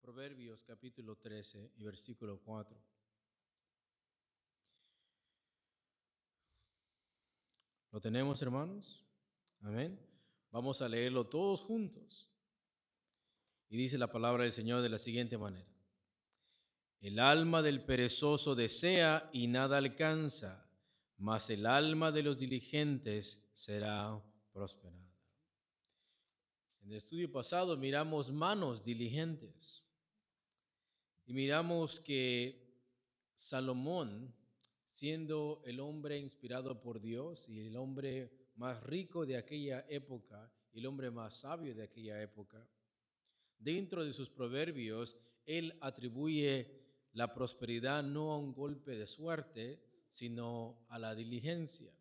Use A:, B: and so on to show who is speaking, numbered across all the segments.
A: Proverbios capítulo 13 y versículo 4. ¿Lo tenemos, hermanos? Amén. Vamos a leerlo todos juntos. Y dice la palabra del Señor de la siguiente manera. El alma del perezoso desea y nada alcanza, mas el alma de los diligentes será prosperada. En el estudio pasado miramos manos diligentes y miramos que Salomón, siendo el hombre inspirado por Dios y el hombre más rico de aquella época el hombre más sabio de aquella época, dentro de sus proverbios, él atribuye la prosperidad no a un golpe de suerte, sino a la diligencia.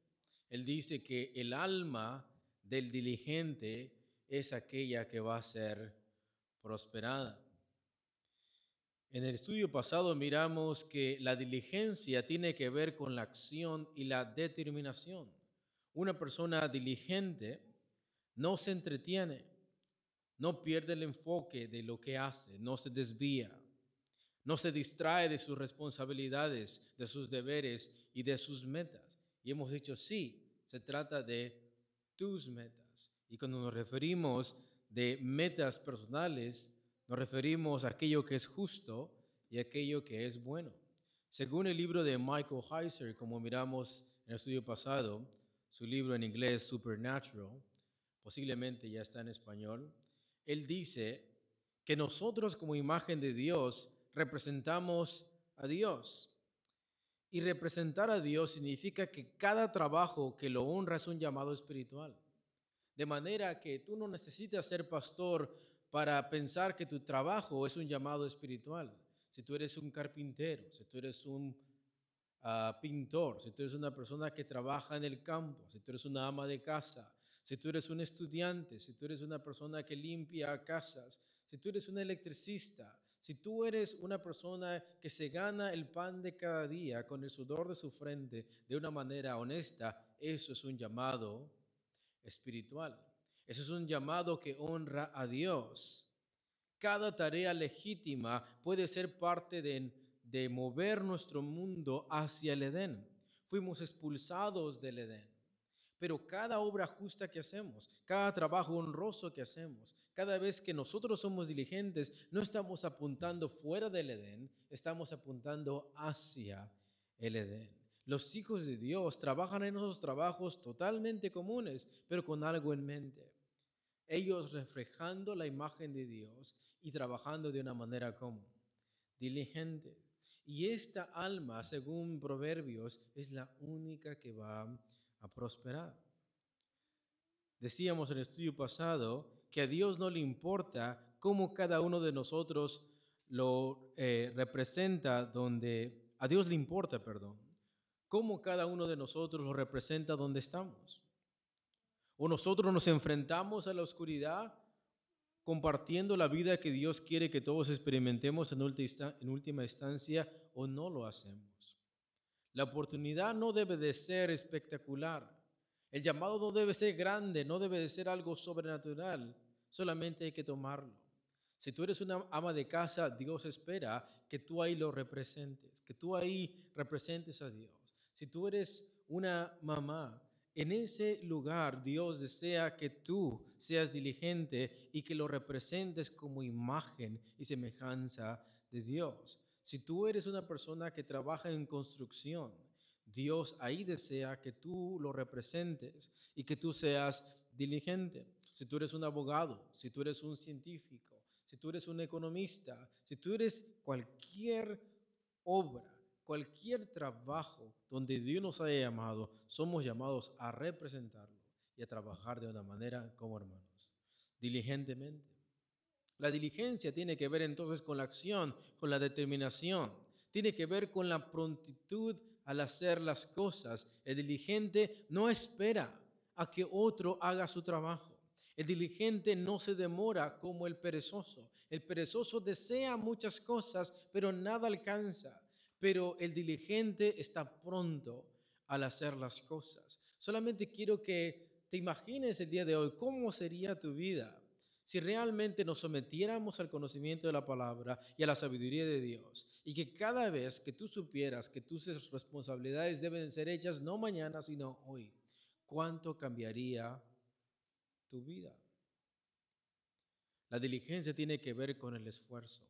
A: Él dice que el alma del diligente es aquella que va a ser prosperada. En el estudio pasado miramos que la diligencia tiene que ver con la acción y la determinación. Una persona diligente no se entretiene, no pierde el enfoque de lo que hace, no se desvía, no se distrae de sus responsabilidades, de sus deberes y de sus metas. Y hemos dicho, sí, se trata de tus metas. Y cuando nos referimos de metas personales, nos referimos a aquello que es justo y aquello que es bueno. Según el libro de Michael Heiser, como miramos en el estudio pasado, su libro en inglés Supernatural, posiblemente ya está en español, él dice que nosotros como imagen de Dios representamos a Dios. Y representar a Dios significa que cada trabajo que lo honra es un llamado espiritual. De manera que tú no necesitas ser pastor para pensar que tu trabajo es un llamado espiritual. Si tú eres un carpintero, si tú eres un uh, pintor, si tú eres una persona que trabaja en el campo, si tú eres una ama de casa, si tú eres un estudiante, si tú eres una persona que limpia casas, si tú eres un electricista, si tú eres una persona que se gana el pan de cada día con el sudor de su frente de una manera honesta, eso es un llamado espiritual. Eso es un llamado que honra a Dios. Cada tarea legítima puede ser parte de, de mover nuestro mundo hacia el Edén. Fuimos expulsados del Edén. Pero cada obra justa que hacemos, cada trabajo honroso que hacemos, cada vez que nosotros somos diligentes, no estamos apuntando fuera del Edén, estamos apuntando hacia el Edén. Los hijos de Dios trabajan en esos trabajos totalmente comunes, pero con algo en mente. Ellos reflejando la imagen de Dios y trabajando de una manera común, diligente. Y esta alma, según Proverbios, es la única que va a prosperar. Decíamos en el estudio pasado que a Dios no le importa cómo cada uno de nosotros lo eh, representa donde, a Dios le importa, perdón, cómo cada uno de nosotros lo representa donde estamos. O nosotros nos enfrentamos a la oscuridad compartiendo la vida que Dios quiere que todos experimentemos en última instancia o no lo hacemos. La oportunidad no debe de ser espectacular. El llamado no debe ser grande, no debe de ser algo sobrenatural. Solamente hay que tomarlo. Si tú eres una ama de casa, Dios espera que tú ahí lo representes, que tú ahí representes a Dios. Si tú eres una mamá, en ese lugar Dios desea que tú seas diligente y que lo representes como imagen y semejanza de Dios. Si tú eres una persona que trabaja en construcción, Dios ahí desea que tú lo representes y que tú seas diligente. Si tú eres un abogado, si tú eres un científico, si tú eres un economista, si tú eres cualquier obra cualquier trabajo donde Dios nos haya llamado, somos llamados a representarlo y a trabajar de una manera como hermanos, diligentemente. La diligencia tiene que ver entonces con la acción, con la determinación, tiene que ver con la prontitud al hacer las cosas. El diligente no espera a que otro haga su trabajo. El diligente no se demora como el perezoso. El perezoso desea muchas cosas, pero nada alcanza pero el diligente está pronto al hacer las cosas. Solamente quiero que te imagines el día de hoy cómo sería tu vida si realmente nos sometiéramos al conocimiento de la palabra y a la sabiduría de Dios, y que cada vez que tú supieras que tus responsabilidades deben ser hechas no mañana, sino hoy, ¿cuánto cambiaría tu vida? La diligencia tiene que ver con el esfuerzo.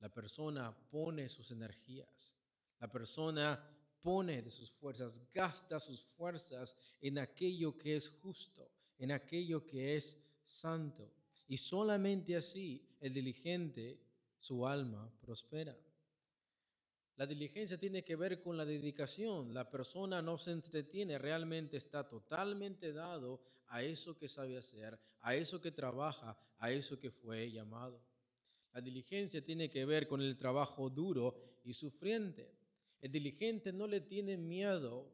A: La persona pone sus energías. La persona pone de sus fuerzas, gasta sus fuerzas en aquello que es justo, en aquello que es santo. Y solamente así el diligente, su alma prospera. La diligencia tiene que ver con la dedicación. La persona no se entretiene, realmente está totalmente dado a eso que sabe hacer, a eso que trabaja, a eso que fue llamado. La diligencia tiene que ver con el trabajo duro y sufriente. El diligente no le tiene miedo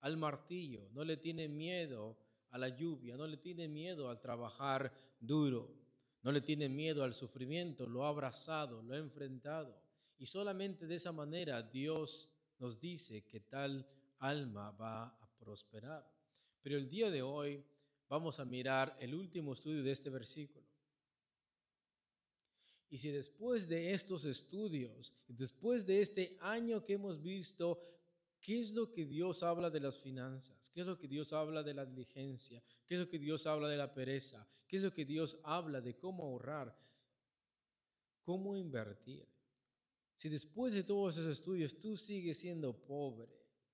A: al martillo, no le tiene miedo a la lluvia, no le tiene miedo al trabajar duro, no le tiene miedo al sufrimiento, lo ha abrazado, lo ha enfrentado. Y solamente de esa manera Dios nos dice que tal alma va a prosperar. Pero el día de hoy vamos a mirar el último estudio de este versículo. Y si después de estos estudios, después de este año que hemos visto ¿Qué es lo que Dios habla de las finanzas? ¿Qué es lo que Dios habla de la diligencia? ¿Qué es lo que Dios habla de la pereza? ¿Qué es lo que Dios habla de cómo ahorrar? ¿Cómo invertir? Si después de todos esos estudios tú sigues siendo pobre,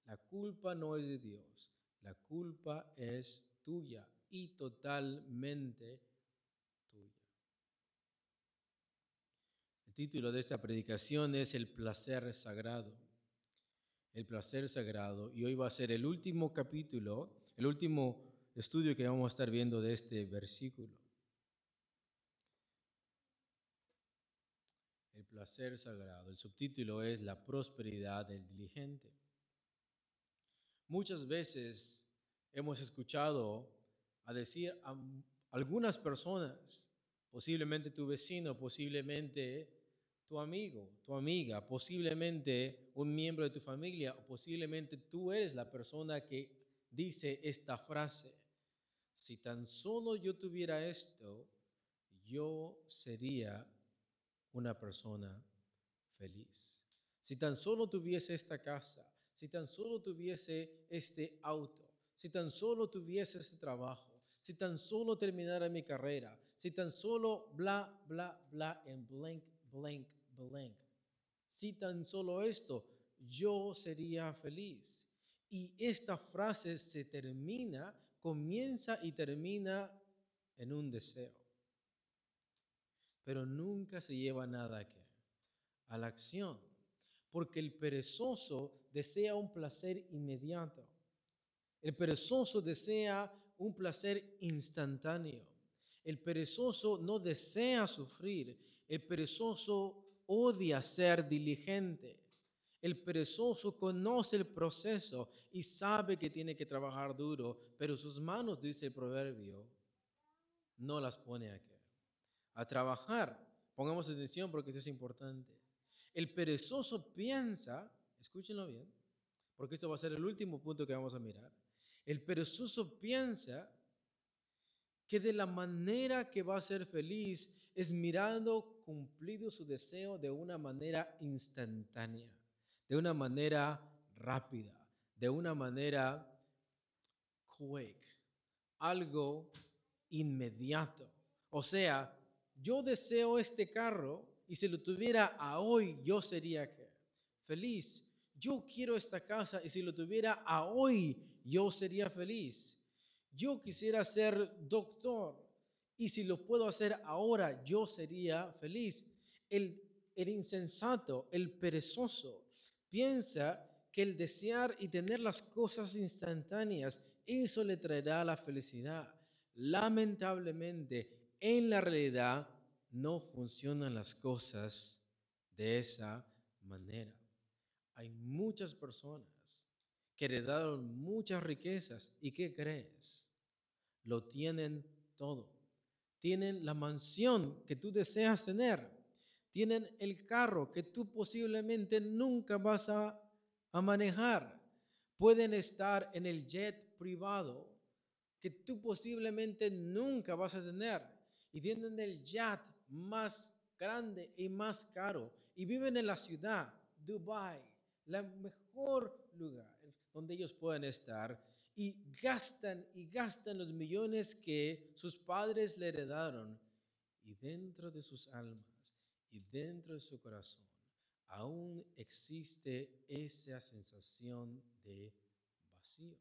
A: la culpa no es de Dios, la culpa es tuya y totalmente tuya. El título de esta predicación es El placer sagrado el placer sagrado. Y hoy va a ser el último capítulo, el último estudio que vamos a estar viendo de este versículo. El placer sagrado. El subtítulo es La prosperidad del diligente. Muchas veces hemos escuchado a decir a algunas personas, posiblemente tu vecino, posiblemente tu amigo, tu amiga, posiblemente un miembro de tu familia, o posiblemente tú eres la persona que dice esta frase. Si tan solo yo tuviera esto, yo sería una persona feliz. Si tan solo tuviese esta casa, si tan solo tuviese este auto, si tan solo tuviese este trabajo, si tan solo terminara mi carrera, si tan solo bla, bla, bla en blank blank, Si tan solo esto, yo sería feliz. Y esta frase se termina, comienza y termina en un deseo. Pero nunca se lleva nada a, a la acción. Porque el perezoso desea un placer inmediato. El perezoso desea un placer instantáneo. El perezoso no desea sufrir. El perezoso odia ser diligente. El perezoso conoce el proceso y sabe que tiene que trabajar duro, pero sus manos, dice el proverbio, no las pone a qué? A trabajar. Pongamos atención porque esto es importante. El perezoso piensa, escúchenlo bien, porque esto va a ser el último punto que vamos a mirar. El perezoso piensa que de la manera que va a ser feliz es mirando cumplido su deseo de una manera instantánea, de una manera rápida, de una manera quick, algo inmediato. O sea, yo deseo este carro y si lo tuviera a hoy, yo sería feliz. Yo quiero esta casa y si lo tuviera a hoy, yo sería feliz. Yo quisiera ser doctor y si lo puedo hacer ahora, yo sería feliz. El, el insensato, el perezoso, piensa que el desear y tener las cosas instantáneas, eso le traerá la felicidad. Lamentablemente, en la realidad no funcionan las cosas de esa manera. Hay muchas personas que heredaron muchas riquezas y ¿qué crees? Lo tienen todo tienen la mansión que tú deseas tener, tienen el carro que tú posiblemente nunca vas a, manejar. Pueden estar en el jet privado que tú posiblemente nunca vas a tener. Y tienen el jet más grande y más caro. Y viven en la ciudad, Dubai, la mejor lugar donde ellos pueden estar. Y gastan y gastan los millones que sus padres le heredaron. Y dentro de sus almas y dentro de su corazón aún existe esa sensación de vacío.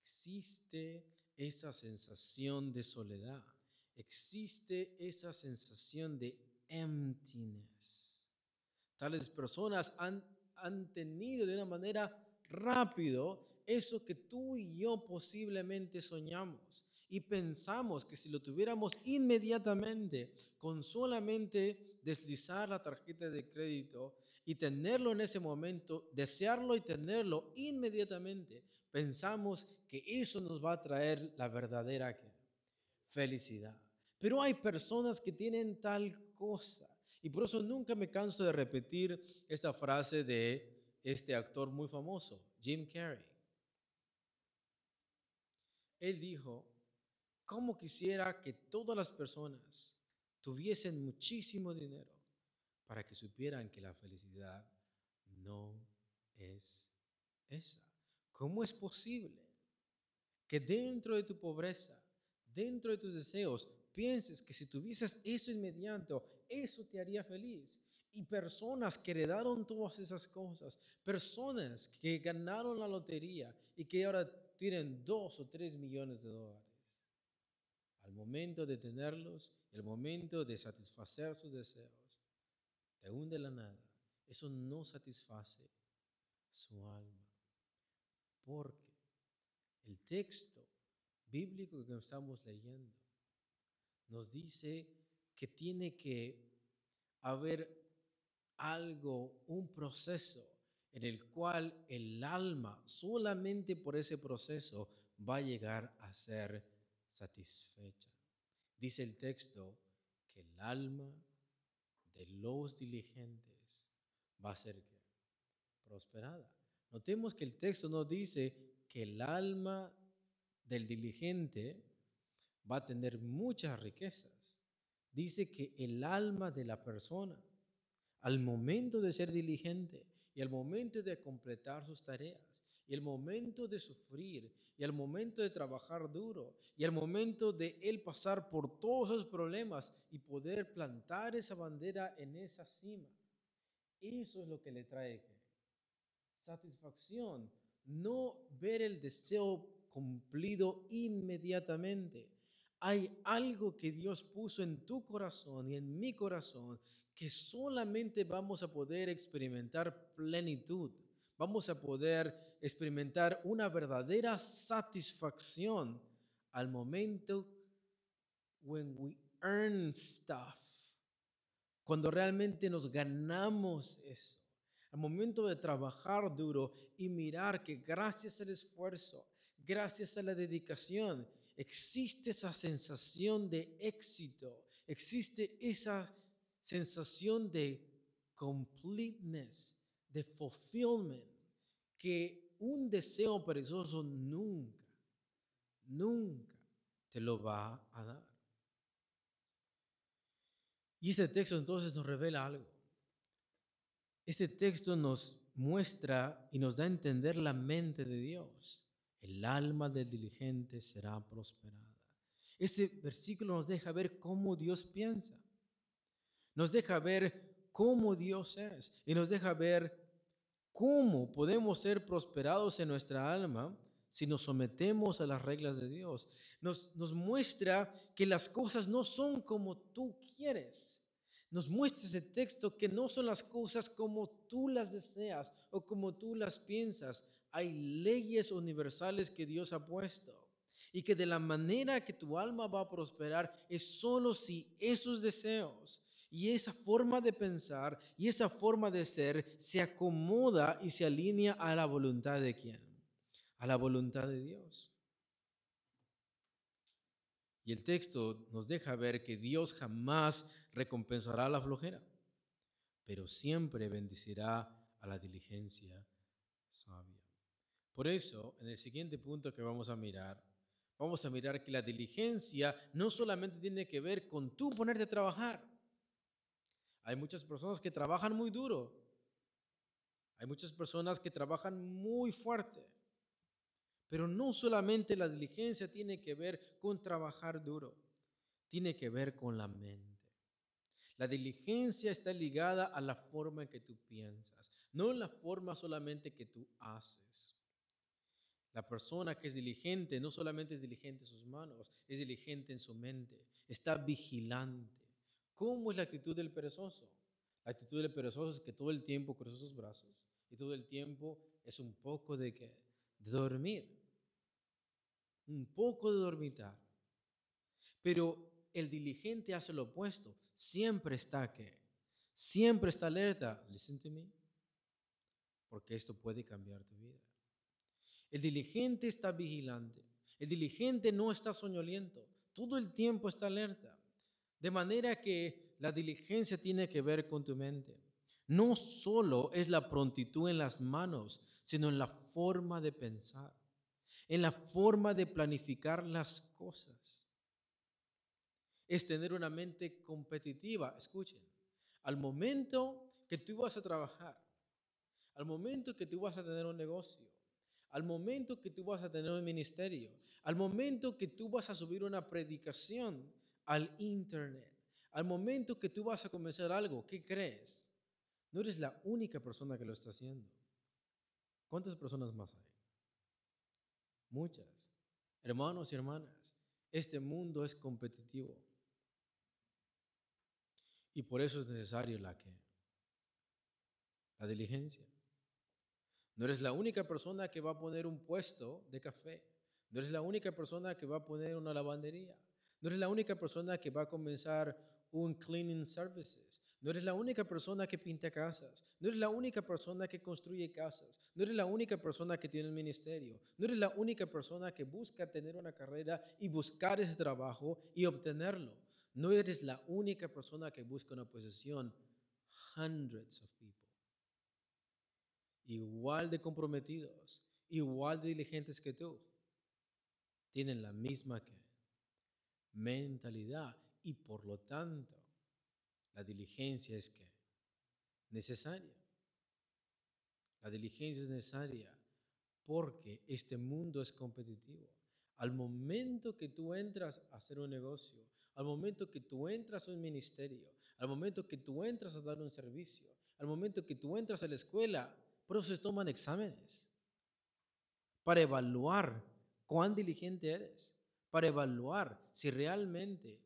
A: Existe esa sensación de soledad. Existe esa sensación de emptiness. Tales personas han, han tenido de una manera rápido eso que tú y yo posiblemente soñamos y pensamos que si lo tuviéramos inmediatamente, con solamente deslizar la tarjeta de crédito y tenerlo en ese momento, desearlo y tenerlo inmediatamente, pensamos que eso nos va a traer la verdadera felicidad. Pero hay personas que tienen tal cosa. Y por eso nunca me canso de repetir esta frase de este actor muy famoso, Jim Carrey. Él dijo, ¿Cómo quisiera que todas las personas tuviesen muchísimo dinero para que supieran que la felicidad no es esa? ¿Cómo es posible que dentro de tu pobreza, dentro de tus deseos, pienses que si tuvieses eso inmediato, eso te haría feliz? Y personas que heredaron todas esas cosas, personas que ganaron la lotería y que ahora tienen dos o tres millones de dólares al momento de tenerlos, el momento de satisfacer sus deseos, de un de la nada, eso no satisface su alma. Porque el texto bíblico que estamos leyendo nos dice que tiene que haber algo, un proceso en el cual el alma, solamente por ese proceso, va a llegar a ser satisfecha. Dice el texto que el alma de los diligentes va a ser prosperada. Notemos que el texto no dice que el alma del diligente va a tener muchas riquezas. Dice que el alma de la persona, al momento de ser diligente y al momento de completar sus tareas, y el momento de sufrir, y el momento de trabajar duro, y el momento de él pasar por todos esos problemas y poder plantar esa bandera en esa cima. Eso es lo que le trae satisfacción, no ver el deseo cumplido inmediatamente. Hay algo que Dios puso en tu corazón y en mi corazón que solamente vamos a poder experimentar plenitud vamos a poder experimentar una verdadera satisfacción al momento when we earn stuff, cuando realmente nos ganamos eso, al momento de trabajar duro y mirar que gracias al esfuerzo, gracias a la dedicación, existe esa sensación de éxito, existe esa sensación de completeness, de fulfillment que un deseo perezoso nunca, nunca te lo va a dar. Y este texto entonces nos revela algo. Este texto nos muestra y nos da a entender la mente de Dios. El alma del diligente será prosperada. Este versículo nos deja ver cómo Dios piensa. Nos deja ver cómo Dios es y nos deja ver ¿Cómo podemos ser prosperados en nuestra alma si nos sometemos a las reglas de Dios? Nos, nos muestra que las cosas no son como tú quieres. Nos muestra ese texto que no son las cosas como tú las deseas o como tú las piensas. Hay leyes universales que Dios ha puesto y que de la manera que tu alma va a prosperar es solo si esos deseos y esa forma de pensar y esa forma de ser se acomoda y se alinea a la voluntad de quién? A la voluntad de Dios. Y el texto nos deja ver que Dios jamás recompensará la flojera, pero siempre bendecirá a la diligencia sabia. Por eso, en el siguiente punto que vamos a mirar, vamos a mirar que la diligencia no solamente tiene que ver con tú ponerte a trabajar. Hay muchas personas que trabajan muy duro. Hay muchas personas que trabajan muy fuerte. Pero no solamente la diligencia tiene que ver con trabajar duro, tiene que ver con la mente. La diligencia está ligada a la forma en que tú piensas, no en la forma solamente que tú haces. La persona que es diligente no solamente es diligente en sus manos, es diligente en su mente, está vigilante. ¿Cómo es la actitud del perezoso? La actitud del perezoso es que todo el tiempo cruza sus brazos y todo el tiempo es un poco de, que, dormir, un poco de dormitar. Pero el diligente hace lo opuesto, siempre está que, siempre está alerta. Listen to me, porque esto puede cambiar tu vida. El diligente está vigilante. El diligente no está soñoliento. Todo el tiempo está alerta. De manera que la diligencia tiene que ver con tu mente. No solo es la prontitud en las manos, sino en la forma de pensar, en la forma de planificar las cosas. Es tener una mente competitiva. Escuchen, al momento que tú vas a trabajar, al momento que tú vas a tener un negocio, al momento que tú vas a tener un ministerio, al momento que tú vas a subir una predicación al internet, al momento que tú vas a comenzar algo, ¿qué crees? No eres la única persona que lo está haciendo. ¿Cuántas personas más hay? Muchas. Hermanos y hermanas, este mundo es competitivo. Y por eso es necesario la que la diligencia. No eres la única persona que va a poner un puesto de café. No eres la única persona que va a poner una lavandería. No eres la única persona que va a comenzar un cleaning services. No eres la única persona que pinta casas. No eres la única persona que construye casas. No eres la única persona que tiene un ministerio. No eres la única persona que busca tener una carrera y buscar ese trabajo y obtenerlo. No eres la única persona que busca una posición. Hundreds of people igual de comprometidos, igual de diligentes que tú, tienen la misma mentalidad y por lo tanto la diligencia es que necesaria. La diligencia es necesaria porque este mundo es competitivo. Al momento que tú entras a hacer un negocio, al momento que tú entras a un ministerio, al momento que tú entras a dar un servicio, al momento que tú entras a la escuela, por se toman exámenes. Para evaluar cuán diligente eres. Para evaluar si realmente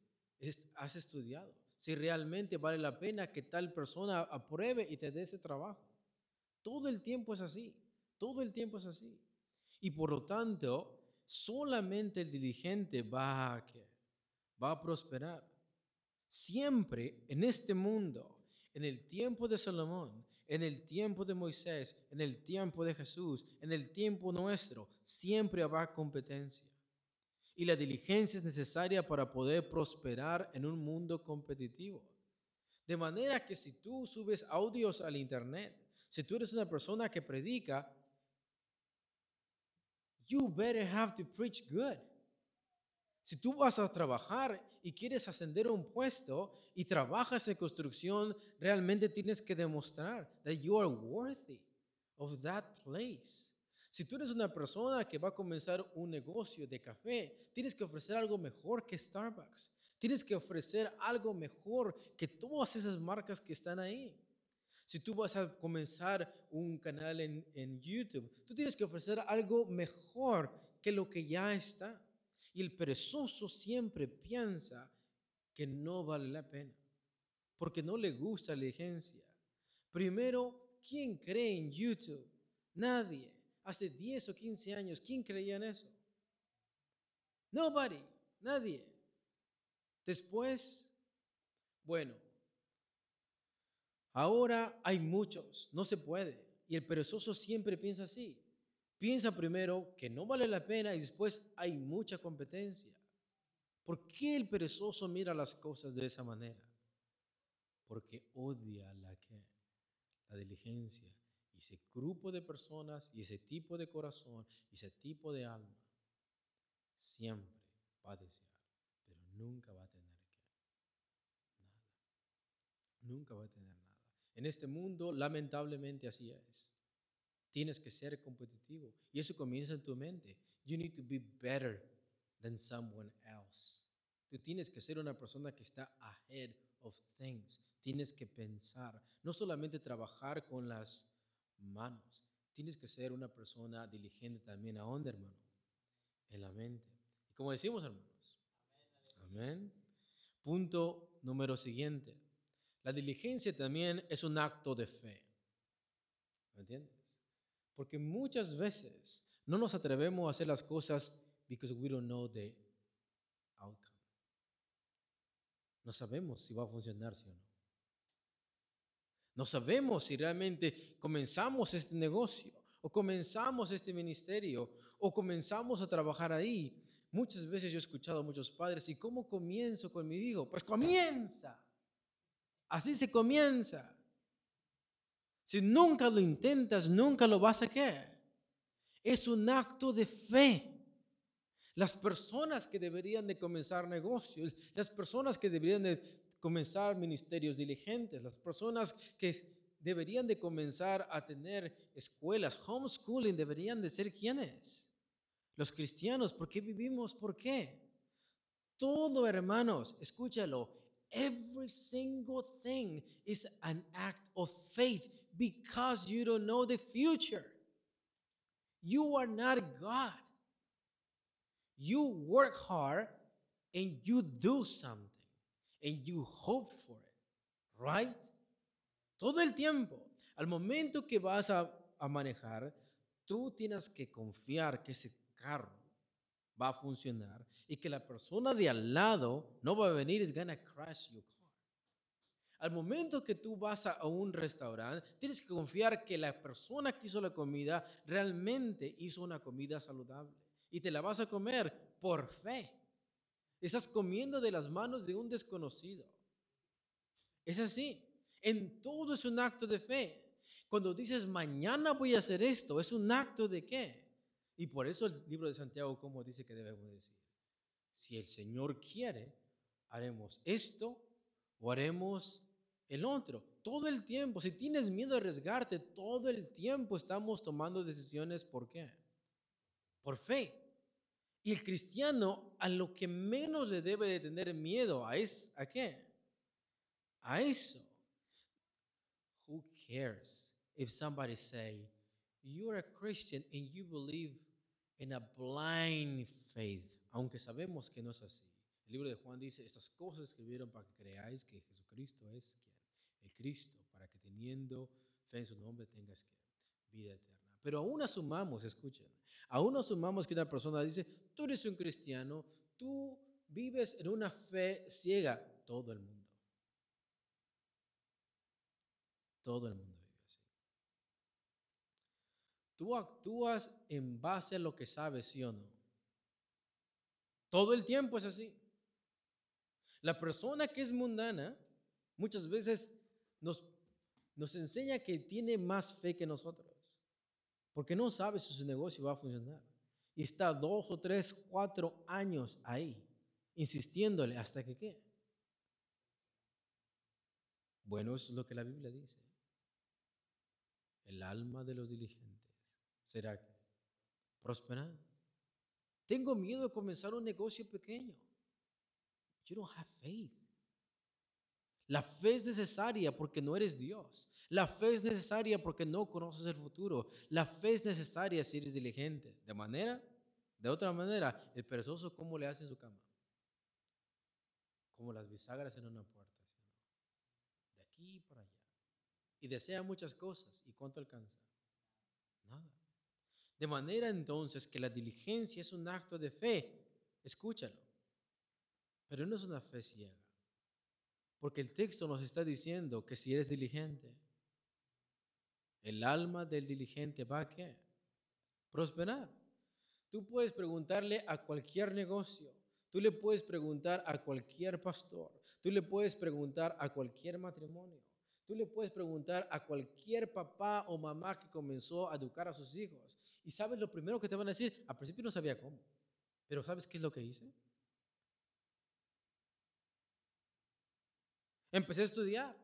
A: has estudiado. Si realmente vale la pena que tal persona apruebe y te dé ese trabajo. Todo el tiempo es así. Todo el tiempo es así. Y por lo tanto, solamente el diligente va a, va a prosperar. Siempre en este mundo, en el tiempo de Salomón, en el tiempo de Moisés, en el tiempo de Jesús, en el tiempo nuestro, siempre habrá competencia. Y la diligencia es necesaria para poder prosperar en un mundo competitivo. De manera que si tú subes audios al internet, si tú eres una persona que predica, you better have to preach good. Si tú vas a trabajar y quieres ascender a un puesto y trabajas en construcción, realmente tienes que demostrar that you are worthy of that place. Si tú eres una persona que va a comenzar un negocio de café, tienes que ofrecer algo mejor que Starbucks. Tienes que ofrecer algo mejor que todas esas marcas que están ahí. Si tú vas a comenzar un canal en, en YouTube, tú tienes que ofrecer algo mejor que lo que ya está. Y el perezoso siempre piensa que no vale la pena, porque no le gusta la diligencia. Primero, ¿quién cree en YouTube? Nadie. Hace 10 o 15 años, ¿quién creía en eso? Nobody, nadie. Después, bueno, ahora hay muchos, no se puede. Y el perezoso siempre piensa así. Piensa primero que no vale la pena y después hay mucha competencia. ¿Por qué el perezoso mira las cosas de esa manera? porque odia la que la diligencia. Ese grupo de personas y ese tipo de corazón y ese tipo de alma siempre va a desear, pero nunca va a tener nada. Nunca va a tener nada. En este mundo, lamentablemente así es. Tienes que ser competitivo y eso comienza en tu mente. You need to be better than someone else. Tú tienes que ser una persona que está ahead of things. Tienes que pensar, no solamente trabajar con las manos. Tienes que ser una persona diligente también. ¿A dónde, hermano? En la mente. Y como decimos, hermanos. Amén. Punto número siguiente. La diligencia también es un acto de fe. ¿Me entiendes? Porque muchas veces no nos atrevemos a hacer las cosas because we don't know the outcome. No sabemos si va a funcionar, sí o no. No sabemos si realmente comenzamos este negocio o comenzamos este ministerio o comenzamos a trabajar ahí. Muchas veces yo he escuchado a muchos padres, ¿y cómo comienzo con mi hijo? Pues comienza. Así se comienza. Si nunca lo intentas, nunca lo vas a qué. Es un acto de fe. Las personas que deberían de comenzar negocios, las personas que deberían de comenzar ministerios diligentes, las personas que deberían de comenzar a tener escuelas, homeschooling, deberían de ser quienes? Los cristianos, ¿por qué vivimos? ¿Por qué? Todo, hermanos, escúchalo, every single thing is an act of faith because you don't know the future. You are not God. You work hard and you do something and you hope for it, right? Todo el tiempo. Al momento que vas a, a manejar, tú tienes que confiar que ese carro va a funcionar y que la persona de al lado no va a venir, is gonna crash your car. Al momento que tú vas a un restaurante, tienes que confiar que la persona que hizo la comida realmente hizo una comida saludable y te la vas a comer por fe. Estás comiendo de las manos de un desconocido. Es así. En todo es un acto de fe. Cuando dices mañana voy a hacer esto, es un acto de qué? Y por eso el libro de Santiago, como dice que debemos decir? Si el Señor quiere, haremos esto o haremos el otro. Todo el tiempo, si tienes miedo a arriesgarte, todo el tiempo estamos tomando decisiones. ¿Por qué? Por fe. Y el cristiano a lo que menos le debe de tener miedo a es a qué? A eso. Who cares if somebody say you're a Christian and you believe in a blind faith, aunque sabemos que no es así. El libro de Juan dice, estas cosas escribieron para que creáis que Jesucristo es el Cristo, para que teniendo fe en su nombre tengas que vida eterna. Pero aún asumamos, escuchen, aún asumamos que una persona dice, tú eres un cristiano, tú vives en una fe ciega, todo el mundo. Todo el mundo vive así. Tú actúas en base a lo que sabes, sí o no. Todo el tiempo es así. La persona que es mundana muchas veces nos, nos enseña que tiene más fe que nosotros porque no sabe si su negocio va a funcionar. Y está dos o tres, cuatro años ahí, insistiéndole hasta que qué. Bueno, eso es lo que la Biblia dice. El alma de los diligentes será prosperada. Tengo miedo de comenzar un negocio pequeño. You don't have faith. La fe es necesaria porque no eres Dios. La fe es necesaria porque no conoces el futuro. La fe es necesaria si eres diligente. De manera, de otra manera, el perezoso, ¿cómo le hace en su cama? Como las bisagras en una puerta. De aquí para allá. Y desea muchas cosas. ¿Y cuánto alcanza? Nada. De manera entonces que la diligencia es un acto de fe. Escúchalo. Pero no es una fe ciega. Porque el texto nos está diciendo que si eres diligente, el alma del diligente va a qué? Prosperar. Tú puedes preguntarle a cualquier negocio, Tú le puedes preguntar a cualquier pastor, tú le puedes preguntar a cualquier matrimonio, tú le puedes preguntar a cualquier papá o mamá que comenzó a educar a sus hijos. Y sabes lo primero que te van a decir, al principio no sabía cómo, pero ¿sabes qué es lo que hice? Empecé a estudiar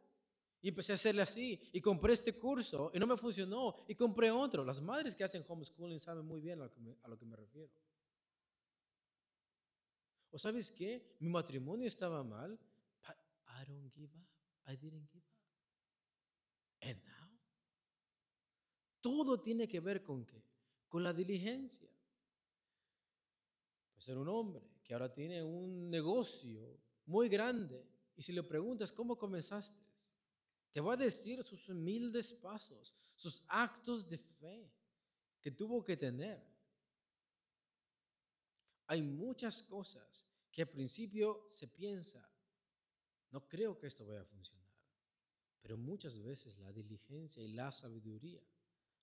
A: y empecé a hacerle así y compré este curso y no me funcionó y compré otro. Las madres que hacen homeschooling saben muy bien a lo que me, a lo que me refiero. ¿O sabes qué? Mi matrimonio estaba mal, but I don't give up. I didn't give up. And now? Todo tiene que ver con qué? Con la diligencia. Puede ser un hombre que ahora tiene un negocio muy grande y si le preguntas cómo comenzaste, te va a decir sus humildes pasos, sus actos de fe que tuvo que tener. Hay muchas cosas que al principio se piensa, no creo que esto vaya a funcionar, pero muchas veces la diligencia y la sabiduría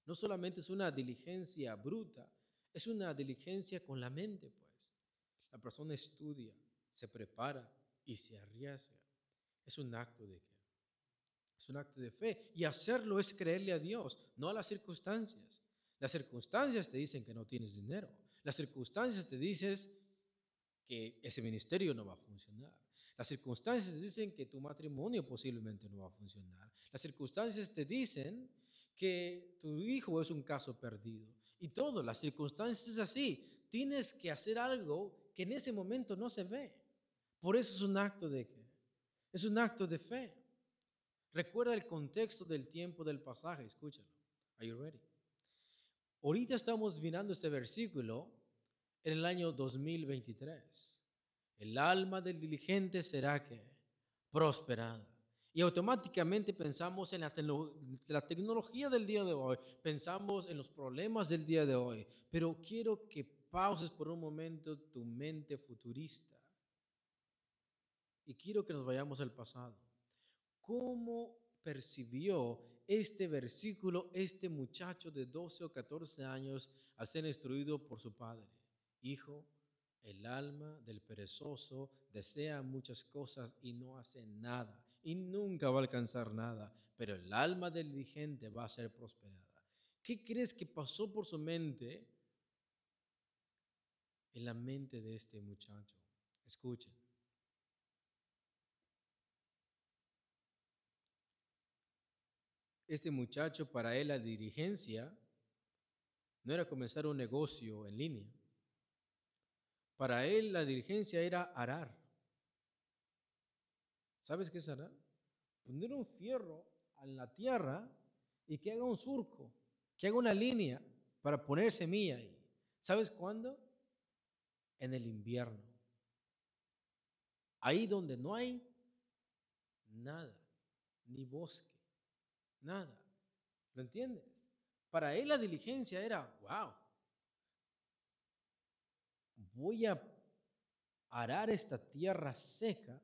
A: no solamente es una diligencia bruta, es una diligencia con la mente, pues. La persona estudia, se prepara y se arriesga. Es un acto de qué? Es un acto de fe. Y hacerlo es creerle a Dios, no a las circunstancias. Las circunstancias te dicen que no tienes dinero. Las circunstancias te dicen que ese ministerio no va a funcionar. Las circunstancias te dicen que tu matrimonio posiblemente no va a funcionar. Las circunstancias te dicen que tu hijo es un caso perdido. Y todo, las circunstancias es así. Tienes que hacer algo que en ese momento no se ve. Por eso es un acto de? Es un acto de fe. Recuerda el contexto del tiempo del pasaje, escúchalo. Are you ready? Ahorita estamos mirando este versículo en el año 2023. El alma del diligente será que prosperada. Y automáticamente pensamos en la, la, tecnología del día de hoy, pensamos en los problemas del día de hoy, pero quiero que pauses por un momento tu mente futurista. Y quiero que nos vayamos al pasado. ¿Cómo percibió este versículo este muchacho de 12 o 14 años al ser instruido por su padre? Hijo, el alma del perezoso desea muchas cosas y no hace nada y nunca va a alcanzar nada, pero el alma del diligente va a ser prosperada. ¿Qué crees que pasó por su mente en la mente de este muchacho? Escuchen. Este muchacho, para él la dirigencia no era comenzar un negocio en línea. Para él la dirigencia era arar. ¿Sabes qué es arar? Poner un fierro en la tierra y que haga un surco, que haga una línea para poner semilla ahí. ¿Sabes cuándo? En el invierno. Ahí donde no hay nada, ni bosque nada. ¿Lo entiendes? Para él la diligencia era, wow, voy a arar esta tierra seca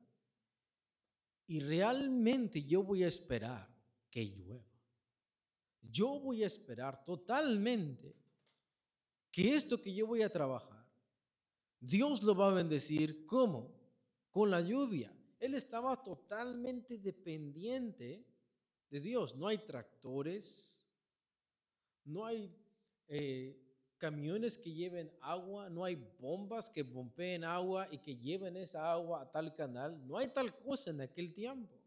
A: y realmente yo voy a esperar que llueva. Yo voy a esperar totalmente que esto que yo voy a trabajar, Dios lo va a bendecir. ¿Cómo? Con la lluvia. Él estaba totalmente dependiente de Dios. No hay tractores, no hay eh, camiones que lleven agua, no hay bombas que bombeen agua y que lleven esa agua a tal canal. No hay tal cosa en aquel tiempo.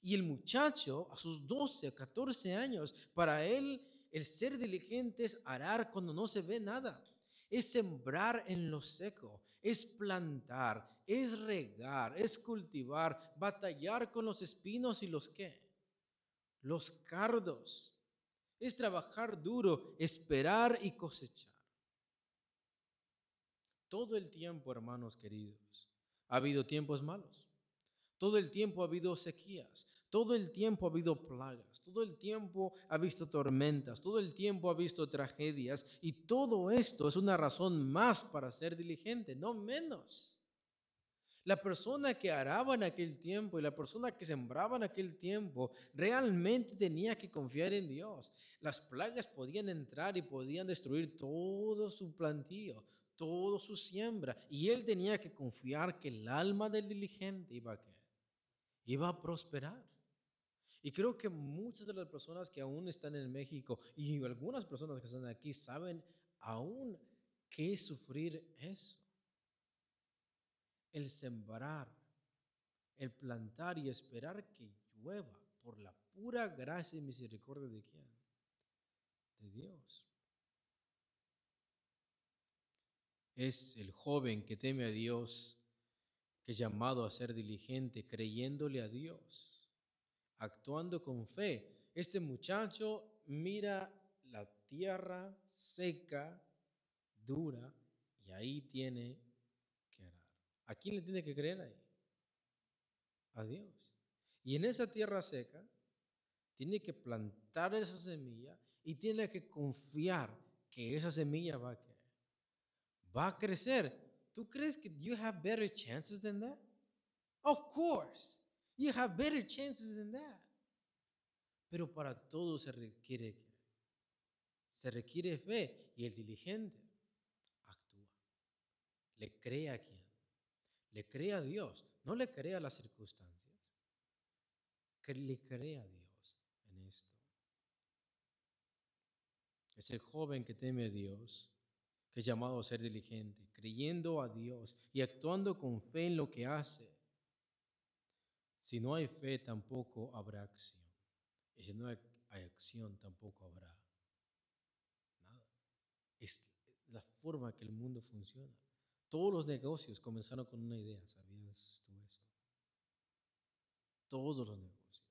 A: Y el muchacho, a sus 12, 14 años, para él el ser diligente es arar cuando no se ve nada, es sembrar en lo seco, es plantar, es regar, es cultivar, batallar con los espinos y los qué los cardos. Es trabajar duro, esperar y cosechar. Todo el tiempo, hermanos queridos, ha habido tiempos malos. Todo el tiempo ha habido sequías. Todo el tiempo ha habido plagas. Todo el tiempo ha visto tormentas. Todo el tiempo ha visto tragedias. Y todo esto es una razón más para ser diligente, no menos. La persona que araba en aquel tiempo y la persona que sembraba en aquel tiempo realmente tenía que confiar en Dios. Las plagas podían entrar y podían destruir todo su plantío, todo su siembra. Y él tenía que confiar que el alma del diligente iba a, iba a prosperar. Y creo que muchas de las personas que aún están en México y algunas personas que están aquí saben aún qué sufrir eso. El sembrar, el plantar y esperar que llueva por la pura gracia y misericordia de quién? De Dios. Es el joven que teme a Dios, que es llamado a ser diligente, creyéndole a Dios actuando con fe. Este muchacho mira la tierra seca, dura, y ahí tiene. ¿A quién le tiene que creer ahí? A Dios. Y en esa tierra seca, tiene que plantar esa semilla y tiene que confiar que esa semilla va a, crecer. ¿Tú crees que you have better chances than that? Of course. You have better chances than that. Pero para todo se requiere se requiere fe y el diligente actúa. Le cree a quién? Le cree a Dios, no le cree a las circunstancias. Que le cree a Dios en esto. Es el joven que teme a Dios, que es llamado a ser diligente, creyendo a Dios y actuando con fe en lo que hace si no hay fe, tampoco habrá acción. Y si no hay, acción, tampoco habrá nada. Es la forma que el mundo funciona. Todos los negocios comenzaron con una idea, ¿sabías tú eso? Todos los negocios.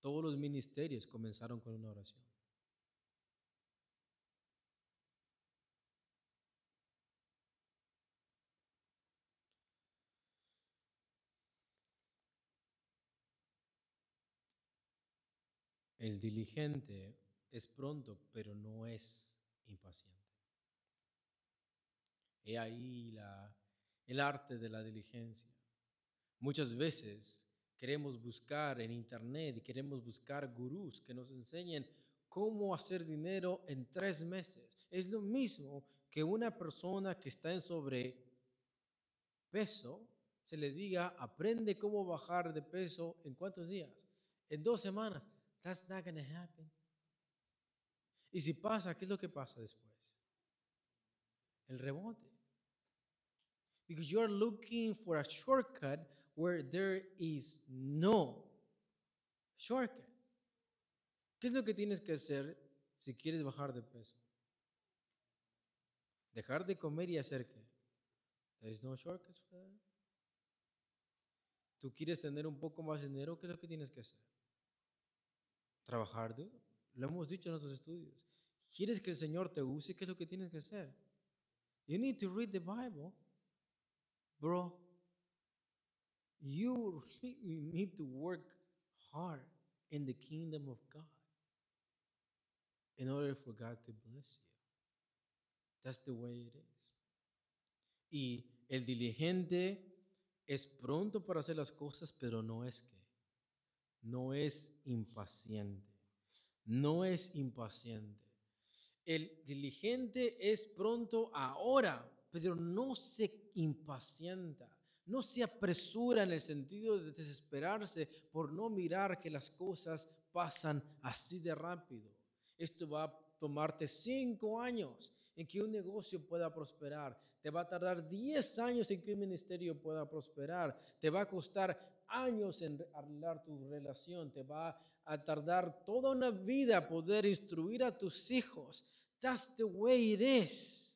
A: Todos los ministerios comenzaron con una oración. El diligente es pronto, pero no es impaciente. He ahí la, el arte de la diligencia. Muchas veces queremos buscar en internet y queremos buscar gurús que nos enseñen cómo hacer dinero en tres meses. Es lo mismo que una persona que está en sobrepeso se le diga, aprende cómo bajar de peso en cuántos días? En dos semanas. That's not going to happen. Y si pasa, ¿qué es lo que pasa después? El rebote. Because you're looking for a shortcut where there is no shortcut. ¿Qué es lo que tienes que hacer si quieres bajar de peso? Dejar de comer y hacer qué? There is no shortcut for that. Tú quieres tener un poco más de dinero, ¿qué es lo que tienes que hacer? Trabajar duro. Lo hemos dicho en nuestros estudios. ¿Quieres que el Señor te use? ¿Qué es lo que tienes que hacer? You need to read the Bible, bro. You really need to work hard in the kingdom of God in order for God to bless you. That's the way it is. Y el diligente es pronto para hacer las cosas, pero no es que no es impaciente. No es impaciente. El diligente es pronto ahora, pero no se impacienta. No se apresura en el sentido de desesperarse por no mirar que las cosas pasan así de rápido. Esto va a tomarte cinco años en que un negocio pueda prosperar. Te va a tardar diez años en que un ministerio pueda prosperar. Te va a costar años en arreglar tu relación, te va a tardar toda una vida poder instruir a tus hijos. That's the way it is.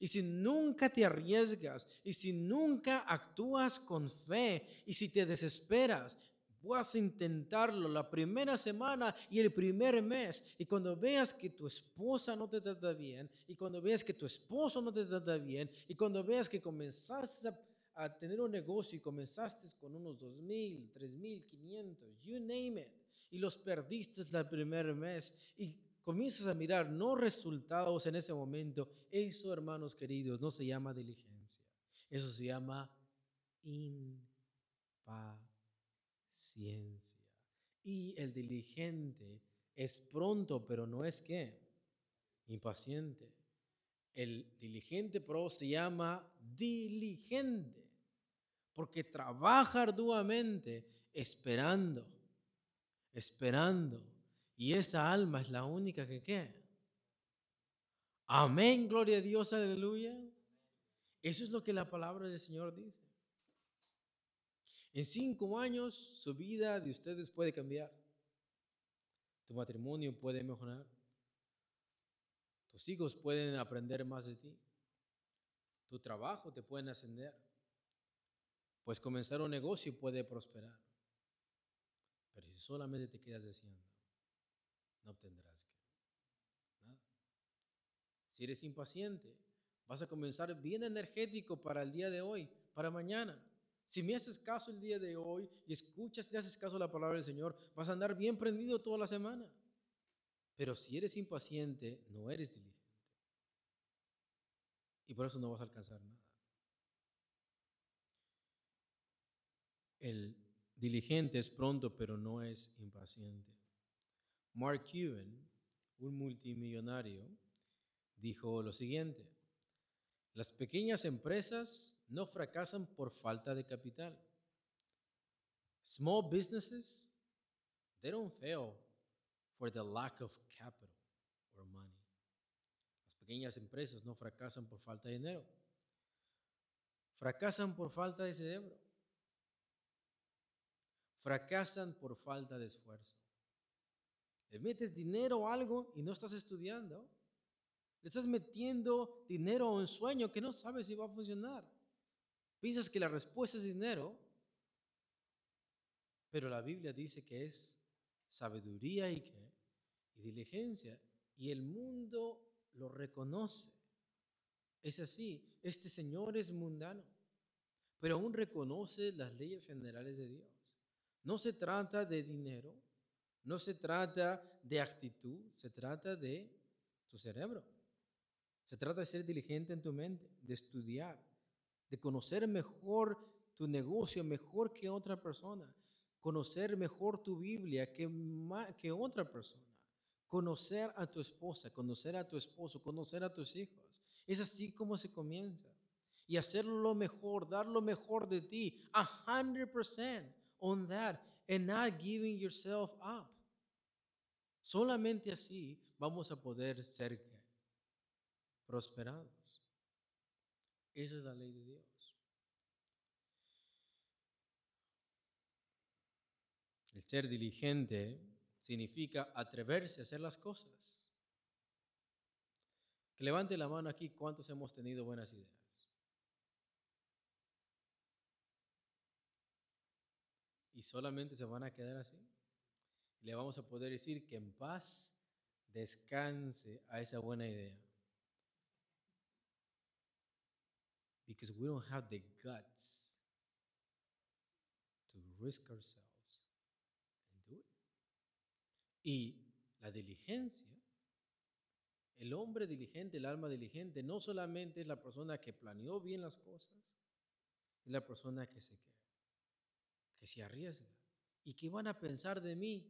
A: Y si nunca te arriesgas, y si nunca actúas con fe, y si te desesperas, vas a intentarlo la primera semana y el primer mes. Y cuando veas que tu esposa no te trata bien, y cuando veas que tu esposo no te trata bien, y cuando veas que comenzaste a tener un negocio y comenzaste con unos dos mil, tres mil, quinientos, you name it, y los perdiste el primer mes y comienzas a mirar no resultados en ese momento, eso, hermanos queridos, no se llama diligencia, eso se llama impaciencia. Y el diligente es pronto, pero no es que impaciente. El diligente pro se llama diligente porque trabaja arduamente esperando, esperando. Y esa alma es la única que queda. Amén, gloria a Dios, aleluya. Eso es lo que la palabra del Señor dice. En cinco años su vida de ustedes puede cambiar. Tu matrimonio puede mejorar. Tus hijos pueden aprender más de ti. Tu trabajo te puede ascender. Pues comenzar un negocio puede prosperar. Pero si solamente te quedas deseando, no obtendrás nada. Si eres impaciente, vas a comenzar bien energético para el día de hoy, para mañana. Si me haces caso el día de hoy y escuchas y haces caso a la palabra del Señor, vas a andar bien prendido toda la semana. Pero si eres impaciente, no eres diligente. Y por eso no vas a alcanzar nada. El diligente es pronto, pero no es impaciente. Mark Cuban, un multimillonario, dijo lo siguiente. Las pequeñas empresas no fracasan por falta de capital. Small businesses, they don't fail for the lack of capital or money. Las pequeñas empresas no fracasan por falta de dinero. Fracasan por falta de cerebro. Fracasan por falta de esfuerzo. Le metes dinero o algo y no estás estudiando. Le estás metiendo dinero a un sueño que no sabes si va a funcionar. Piensas que la respuesta es dinero, pero la Biblia dice que es sabiduría y diligencia. Y el mundo lo reconoce. Es así. Este Señor es mundano, pero aún reconoce las leyes generales de Dios. No se trata de dinero, no se trata de actitud, se trata de tu cerebro. Se trata de ser diligente en tu mente, de estudiar, de conocer mejor tu negocio, mejor que otra persona, conocer mejor tu Biblia que, otra persona, conocer a tu esposa, conocer a tu esposo, conocer a tus hijos. Es así como se comienza. Y hacerlo lo mejor, dar lo mejor de ti, a 100% on that, and not giving yourself up. Solamente así vamos a poder ser prosperados. Esa es la ley de Dios. El ser diligente significa atreverse a hacer las cosas. Que levante la mano aquí cuántos hemos tenido buenas ideas. Y solamente se van a quedar así. Le vamos a poder decir que en paz descanse a esa buena idea. because we don't have the guts to risk ourselves and do it. Y la diligencia, el hombre diligente, el alma diligente, no solamente es la persona que planeó bien las cosas, es la persona que se queda, que se arriesga. ¿Y qué van a pensar de mí?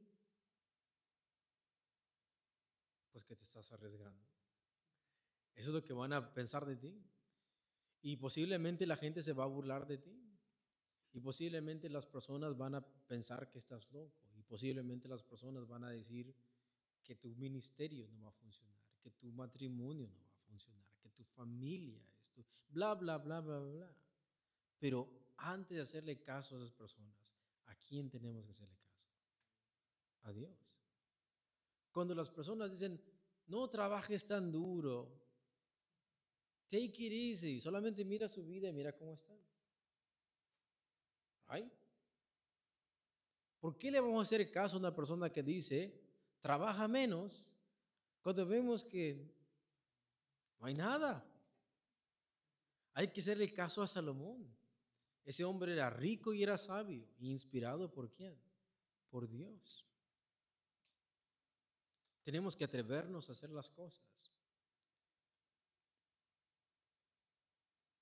A: Pues que te estás arriesgando. Eso es lo que van a pensar de ti. Y posiblemente la gente se va a burlar de ti. Y posiblemente las personas van a pensar que estás loco. Y posiblemente las personas van a decir que tu ministerio no va a funcionar, que tu matrimonio no va a funcionar, que tu familia, esto, bla, bla, bla, bla, bla. Pero antes de hacerle caso a esas personas, ¿a quién tenemos que hacerle caso? A Dios. Cuando las personas dicen, no trabajes tan duro, Take it easy. Solamente mira su vida y mira cómo está. ¿Ay? ¿Por qué le vamos a hacer caso a una persona que dice, trabaja menos, cuando vemos que no hay nada? Hay que hacerle caso a Salomón. Ese hombre era rico y era sabio, inspirado por quién? Por Dios. Tenemos que atrevernos a hacer las cosas.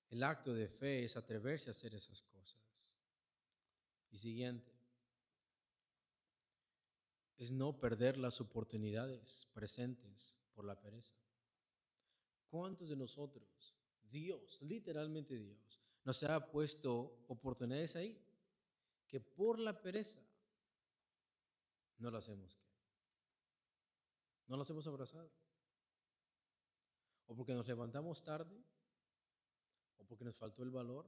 A: El acto de fe es atreverse a hacer esas cosas. Y siguiente, es no perder las oportunidades presentes por la pereza. ¿Cuántos de nosotros, Dios, literalmente Dios, nos ha puesto oportunidades ahí que por la pereza no las hemos no las hemos abrazado? ¿O porque nos levantamos tarde? ¿O porque nos faltó el valor?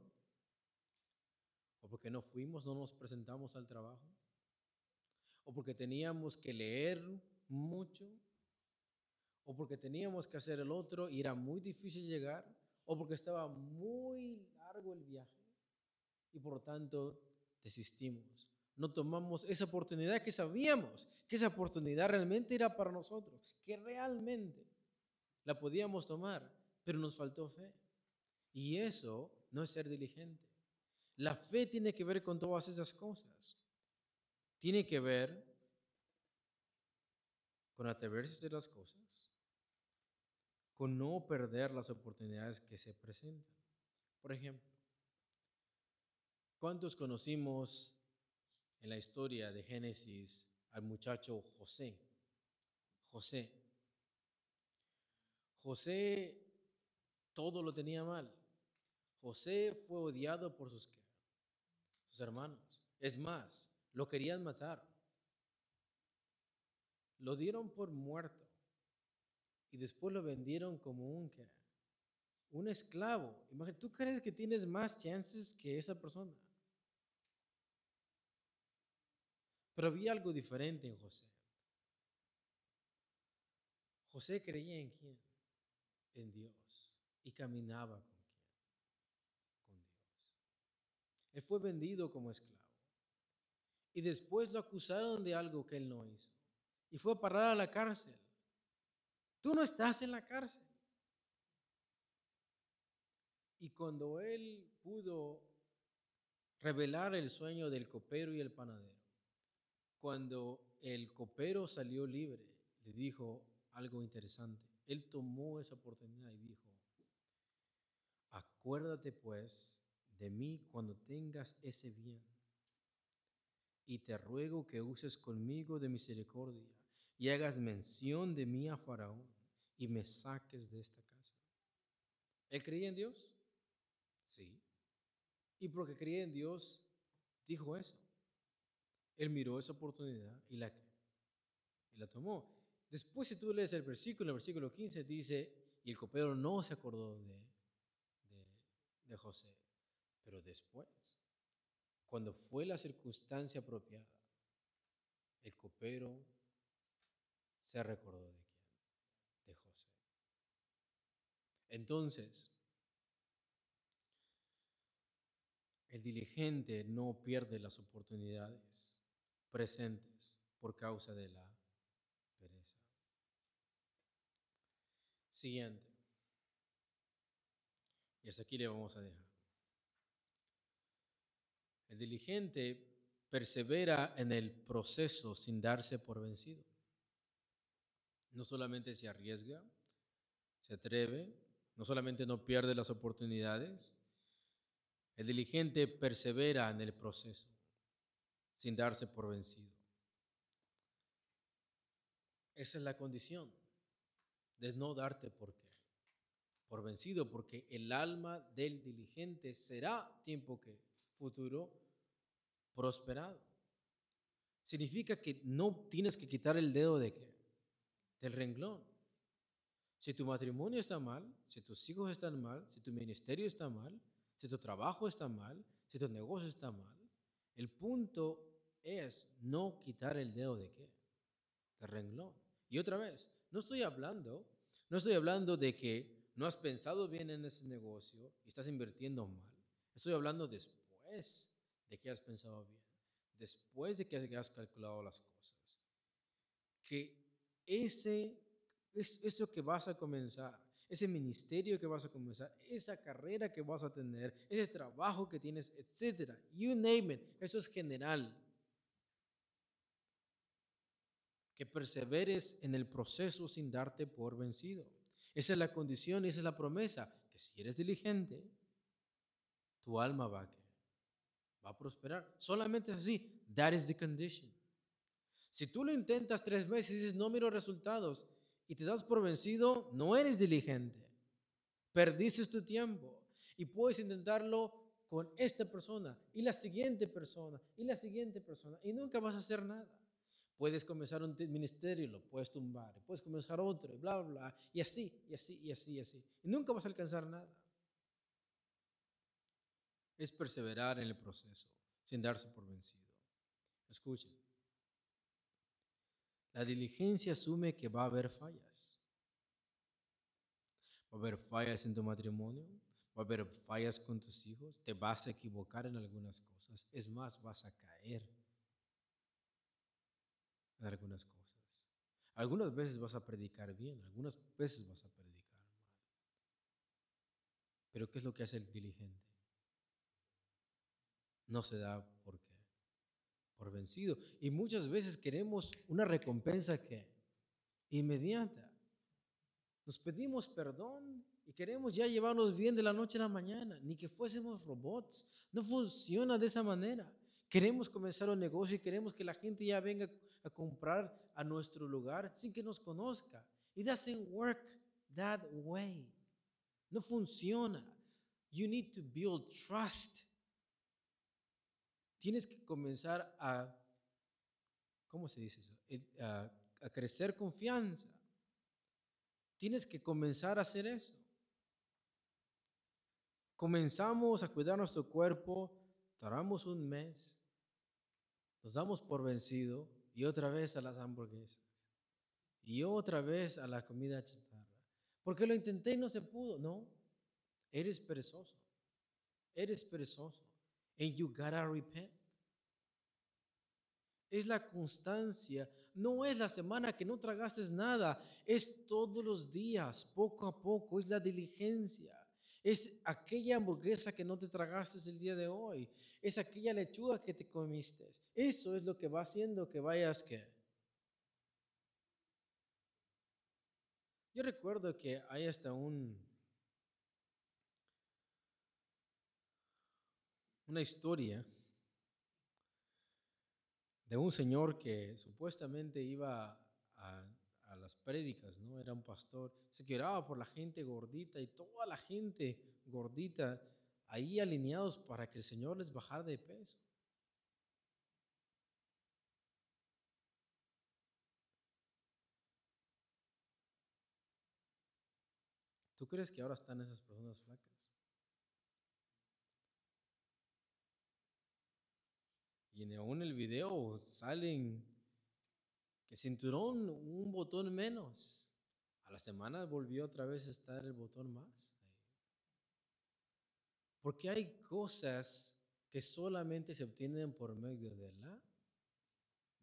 A: ¿O porque no fuimos, no nos presentamos al trabajo? ¿O porque teníamos que leer mucho? ¿O porque teníamos que hacer el otro y era muy difícil llegar? ¿O porque estaba muy largo el viaje? Y por tanto desistimos. No tomamos esa oportunidad que sabíamos que esa oportunidad realmente era para nosotros, que realmente la podíamos tomar, pero nos faltó fe. Y eso no es ser diligente. La fe tiene que ver con todas esas cosas. Tiene que ver con atreverse a las cosas, con no perder las oportunidades que se presentan. Por ejemplo, ¿cuántos conocimos en la historia de Génesis al muchacho José? José. José todo lo tenía mal. José fue odiado por sus, sus hermanos. Es más, lo querían matar. Lo dieron por muerto y después lo vendieron como un, un esclavo. ¿tú crees que tienes más chances que esa persona? Pero había algo diferente en José. José creía en quién? En Dios y caminaba con quién? Con Dios. Él fue vendido como esclavo. Y después lo acusaron de algo que él no hizo. Y fue a parar a la cárcel. Tú no estás en la cárcel. Y cuando él pudo revelar el sueño del copero y el panadero, cuando el copero salió libre, le dijo algo interesante. Él tomó esa oportunidad y dijo, acuérdate pues de mí cuando tengas ese bien. Y te ruego que uses conmigo de misericordia y hagas mención de mí a Faraón y me saques de esta casa. ¿Él creía en Dios? Sí. Y porque creía en Dios, dijo eso. Él miró esa oportunidad y la, y la tomó. Después, si tú lees el versículo, el versículo 15 dice, y el copero no se acordó de, de, José. Pero después, cuando fue la circunstancia apropiada, el copero se recordó de quién, de José. Entonces, el diligente no pierde las oportunidades presentes por causa de la pereza. Siguiente. Y hasta aquí le vamos a dejar. El diligente persevera en el proceso sin darse por vencido. No solamente se arriesga, se atreve, no solamente no pierde las oportunidades, el diligente persevera en el proceso sin darse por vencido. Esa es la condición de no darte por vencido, porque el alma del diligente será tiempo que futuro prosperado. Significa que no tienes que quitar el dedo de qué? Del renglón. Si tu matrimonio está mal, si tus hijos están mal, si tu ministerio está mal, si tu trabajo está mal, si tu negocio está mal, el punto es no quitar el dedo de qué? De renglón. Y otra vez, no estoy hablando, no estoy hablando de que no has pensado bien en ese negocio y estás invirtiendo mal. Estoy hablando después de que has pensado bien, después de que has calculado las cosas. Que ese es eso que vas a comenzar, ese ministerio que vas a comenzar, esa carrera que vas a tener, ese trabajo que tienes, etcétera. You name it. Eso es general que perseveres en el proceso sin darte por vencido. Esa es la condición, esa es la promesa, que si eres diligente, tu alma va a, va a prosperar. Solamente es así. That is the condition. Si tú lo intentas tres meses y dices, no miro resultados, y te das por vencido, no eres diligente. Perdiste tu tiempo y puedes intentarlo con esta persona y la siguiente persona y la siguiente persona y nunca vas a hacer nada. Puedes comenzar un ministerio, lo puedes tumbar, puedes comenzar otro, y bla, bla, bla, y así, y así, y así, y así. Y nunca vas a alcanzar nada. Es perseverar en el proceso, sin darse por vencido. Escuchen. La diligencia asume que va a haber fallas. Va a haber fallas en tu matrimonio, va a haber fallas con tus hijos, te vas a equivocar en algunas cosas, es más, vas a caer en algunas cosas. Algunas veces vas a predicar bien, algunas veces vas a predicar mal. Pero ¿qué es lo que hace el diligente? No se da por qué, por vencido. Y muchas veces queremos una recompensa que inmediata. Nos pedimos perdón y queremos ya llevarnos bien de la noche a la mañana, ni que fuésemos robots. No funciona de esa manera. Queremos comenzar un negocio y queremos que la gente ya venga a comprar a nuestro lugar sin que nos conozca. It doesn't work that way. No funciona. You need to build trust. Tienes que comenzar a, ¿cómo se dice eso? Eh, a, crecer confianza. Tienes que comenzar a hacer eso comenzamos a cuidar nuestro cuerpo, duramos un mes, nos damos por vencido y otra vez a las hamburguesas y otra vez a la comida chatarra. Porque lo intenté y no se pudo. No, eres perezoso. Eres perezoso. And you gotta repent. Es la constancia. No es la semana que no tragaste nada. Es todos los días, poco a poco. Es la diligencia. Es aquella hamburguesa que no te tragaste el día de hoy. Es aquella lechuga que te comiste. Eso es lo que va haciendo que vayas que. Yo recuerdo que hay hasta un una historia de un señor que supuestamente iba a las prédicas, ¿no? Era un pastor, se quedaba por la gente gordita y toda la gente gordita ahí alineados para que el Señor les bajara de peso. ¿Tú crees que ahora están esas personas flacas? Y aún en el video salen que cinturón un botón menos. A la semana volvió otra vez a estar el botón más. Porque hay cosas que solamente se obtienen por medio de la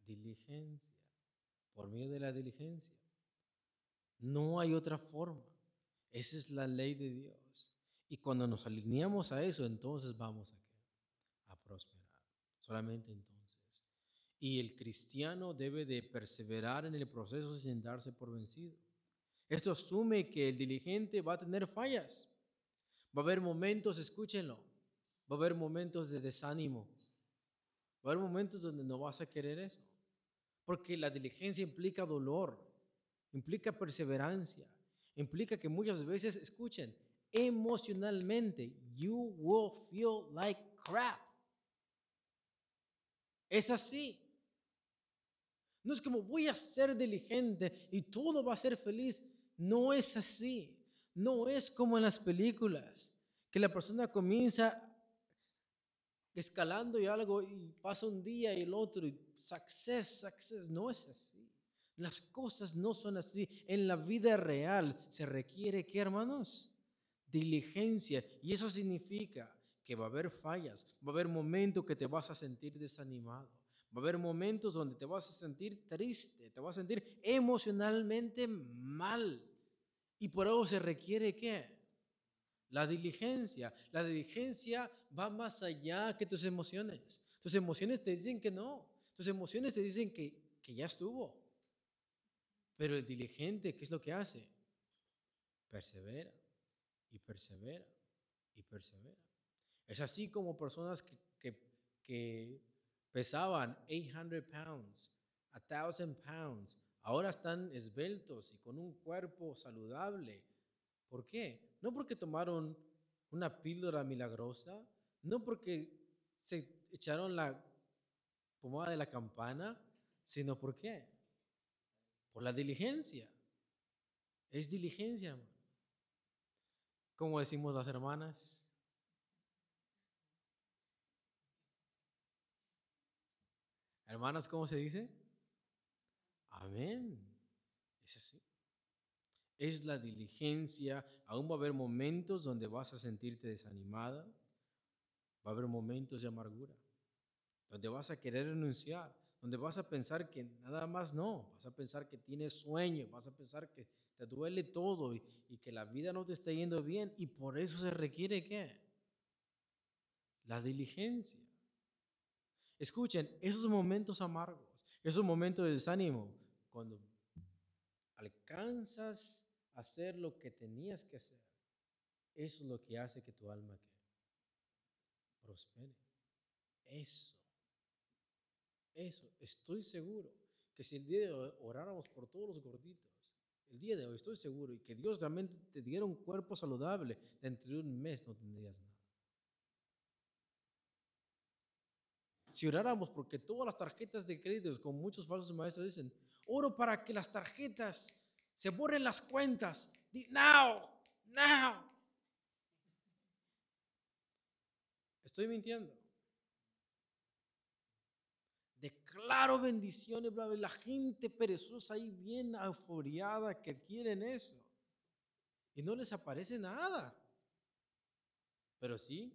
A: diligencia. Por medio de la diligencia. No hay otra forma. Esa es la ley de Dios. Y cuando nos alineamos a eso, entonces vamos a. Solamente entonces. Y el cristiano debe de perseverar en el proceso sin darse por vencido. Esto asume que el diligente va a tener fallas. Va a haber momentos, escúchenlo, va a haber momentos de desánimo. Va a haber momentos donde no vas a querer eso. Porque la diligencia implica dolor, implica perseverancia, implica que muchas veces, escuchen, emocionalmente, you will feel like crap. Es así. No es como voy a ser diligente y todo va a ser feliz. No es así. No es como en las películas, que la persona comienza escalando y algo y pasa un día y el otro y success, success. No es así. Las cosas no son así. En la vida real se requiere, ¿qué hermanos? Diligencia. Y eso significa que va a haber fallas, va a haber momentos que te vas a sentir desanimado. Va a haber momentos donde te vas a sentir triste, te vas a sentir emocionalmente mal. Y por eso se requiere qué? La diligencia. La diligencia va más allá que tus emociones. Tus emociones te dicen que no. Tus emociones te dicen que, que ya estuvo. Pero el diligente, ¿qué es lo que hace? Persevera y persevera y persevera. Es así como personas que, que, pesaban 800 pounds, 1000 pounds. Ahora están esbeltos y con un cuerpo saludable. ¿Por qué? No porque tomaron una píldora milagrosa, no porque se echaron la pomada de la campana, sino por qué? Por la diligencia. Es diligencia. Como decimos las hermanas. Hermanas, ¿cómo se dice? Amén. Es así. Es la diligencia. Aún va a haber momentos donde vas a sentirte desanimada. Va a haber momentos de amargura. Donde vas a querer renunciar. Donde vas a pensar que nada más no. Vas a pensar que tienes sueño. Vas a pensar que te duele todo y, que la vida no te está yendo bien. Y por eso se requiere qué? La diligencia. Escuchen, esos momentos amargos, esos momentos de desánimo, cuando alcanzas a hacer lo que tenías que hacer, eso es lo que hace que tu alma prospere. Eso, eso, estoy seguro que si el día de hoy oráramos por todos los gorditos, el día de hoy estoy seguro y que Dios realmente te diera un cuerpo saludable, dentro de un mes no tendrías nada. Si oráramos porque todas las tarjetas de créditos, con muchos falsos maestros dicen, oro para que las tarjetas se borren las cuentas. Now, now. Estoy mintiendo. Declaro bendiciones, la gente perezosa ahí bien euforiada que quieren eso. Y no les aparece nada. Pero sí,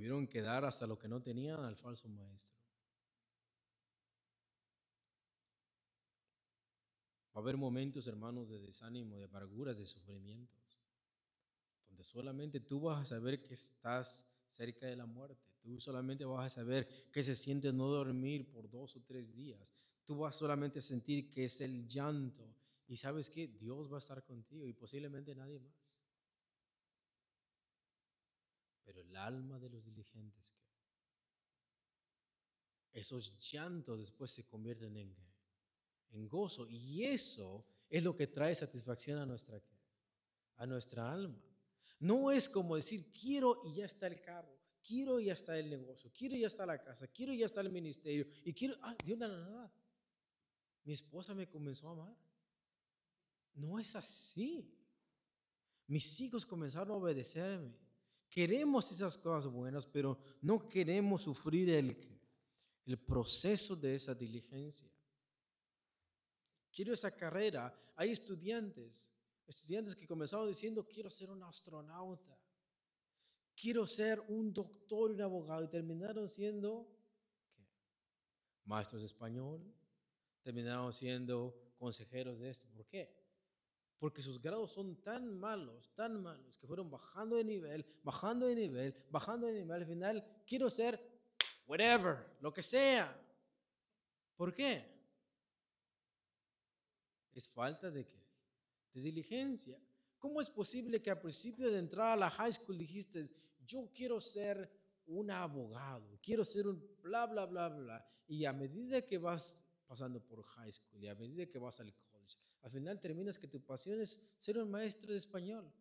A: Tuvieron que dar hasta lo que no tenían al falso maestro. Va a haber momentos, hermanos, de desánimo, de amarguras, de sufrimientos, donde solamente tú vas a saber que estás cerca de la muerte. Tú solamente vas a saber que se siente no dormir por dos o tres días. Tú vas solamente a sentir que es el llanto. Y sabes que Dios va a estar contigo y posiblemente nadie más. Pero el alma de los diligentes, esos llantos después se convierten en, en gozo. Y eso es lo que trae satisfacción a nuestra, a nuestra alma. No es como decir, quiero y ya está el carro, quiero y ya está el negocio, quiero y ya está la casa, quiero y ya está el ministerio, y quiero, ah, Dios, nada. Mi esposa me comenzó a amar. No es así. Mis hijos comenzaron a obedecerme. Queremos esas cosas buenas, pero no queremos sufrir el, el proceso de esa diligencia. Quiero esa carrera. Hay estudiantes, estudiantes que comenzaron diciendo, quiero ser un astronauta, quiero ser un doctor y un abogado, y terminaron siendo maestros de español, terminaron siendo consejeros de esto. ¿Por qué? Porque sus grados son tan malos, tan malos, que fueron bajando de nivel, bajando de nivel, bajando de nivel. Al final, quiero ser whatever, lo que sea. ¿Por qué? Es falta de qué? De diligencia. ¿Cómo es posible que al principio de entrar a la high school dijiste, yo quiero ser un abogado, quiero ser un bla, bla, bla, bla? Y a medida que vas pasando por high school y a medida que vas al al final terminas que tu pasión es ser un maestro de español,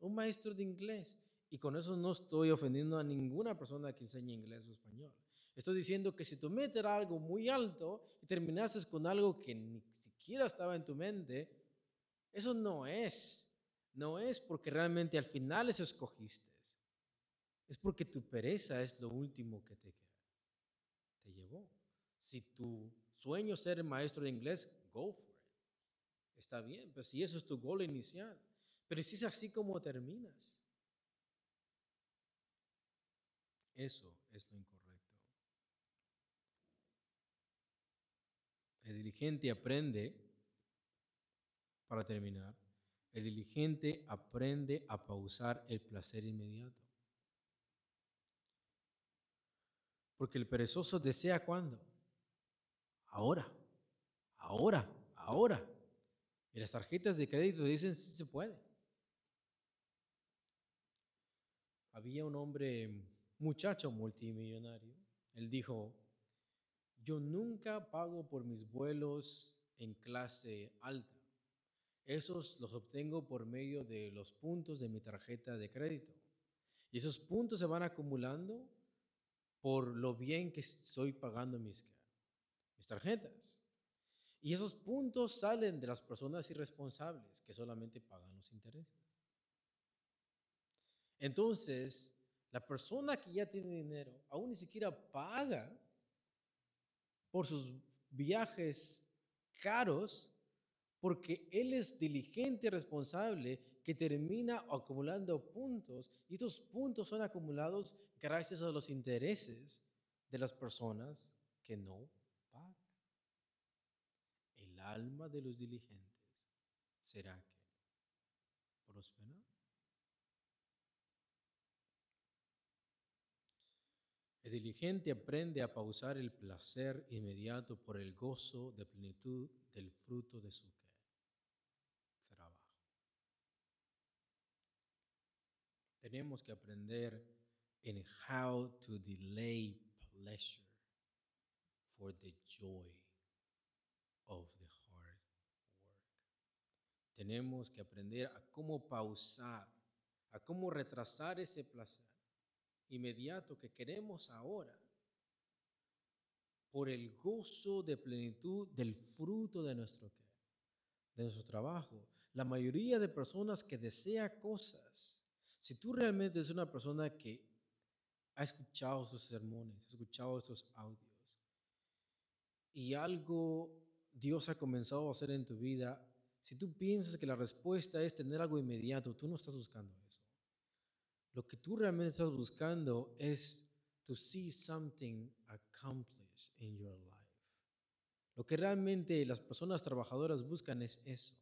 A: un maestro de inglés. Y con eso no estoy ofendiendo a ninguna persona que enseñe inglés o español. Estoy diciendo que si tú metes algo muy alto y terminaste con algo que ni siquiera estaba en tu mente, eso no es. No es porque realmente al final eso escogiste. Es porque tu pereza es lo último que te, te llevó. Si tu sueño ser maestro de inglés, go for it. Está bien, pero si eso es tu gol inicial. Pero si es así como terminas. Eso es lo incorrecto. El diligente aprende, para terminar, el diligente aprende a pausar el placer inmediato. Porque el perezoso desea cuándo? Ahora ahora, ahora. Y las tarjetas de crédito dicen si se puede. Había un hombre, muchacho multimillonario, él dijo, Yo nunca pago por mis vuelos en clase alta. Esos los obtengo por medio de los puntos de mi tarjeta de crédito. Y esos puntos se van acumulando por lo bien que estoy pagando mis, mis tarjetas. Y esos puntos salen de las personas irresponsables que solamente pagan los intereses. Entonces, la persona que ya tiene dinero aún ni siquiera paga por sus viajes caros porque él es diligente y responsable que termina acumulando puntos y estos puntos son acumulados gracias a los intereses de las personas que no alma de los diligentes será que próspera. El diligente aprende a pausar el placer inmediato por el gozo de plenitud del fruto de su trabajo. Tenemos que aprender en how to delay pleasure for the joy of the. Tenemos que aprender a cómo pausar, a cómo retrasar ese placer inmediato que queremos ahora por el gozo de plenitud del fruto de nuestro, de nuestro trabajo. La mayoría de personas que desea cosas, si tú realmente eres una persona que ha escuchado sus sermones, ha escuchado esos audios, y algo Dios ha comenzado a hacer en tu vida, si tú piensas que la respuesta es tener algo inmediato, tú no estás buscando eso. Lo que tú realmente estás buscando es to see something accomplished in your life. Lo que realmente las personas trabajadoras buscan es eso.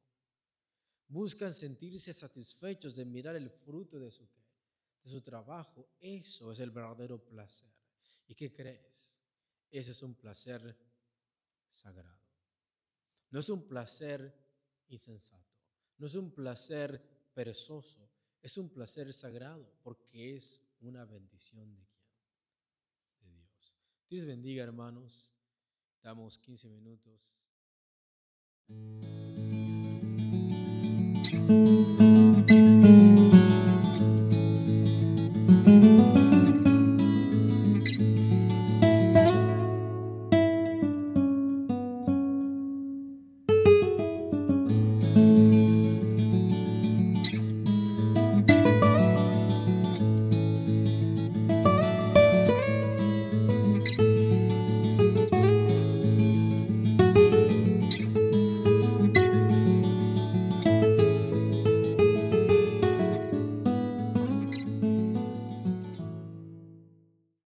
A: Buscan sentirse satisfechos de mirar el fruto de su, de su trabajo. Eso es el verdadero placer. ¿Y qué crees? Ese es un placer sagrado. No es un placer insensato. No es un placer perezoso es un placer sagrado porque es una bendición de? De Dios. Dios bendiga, hermanos. Damos 15 minutos.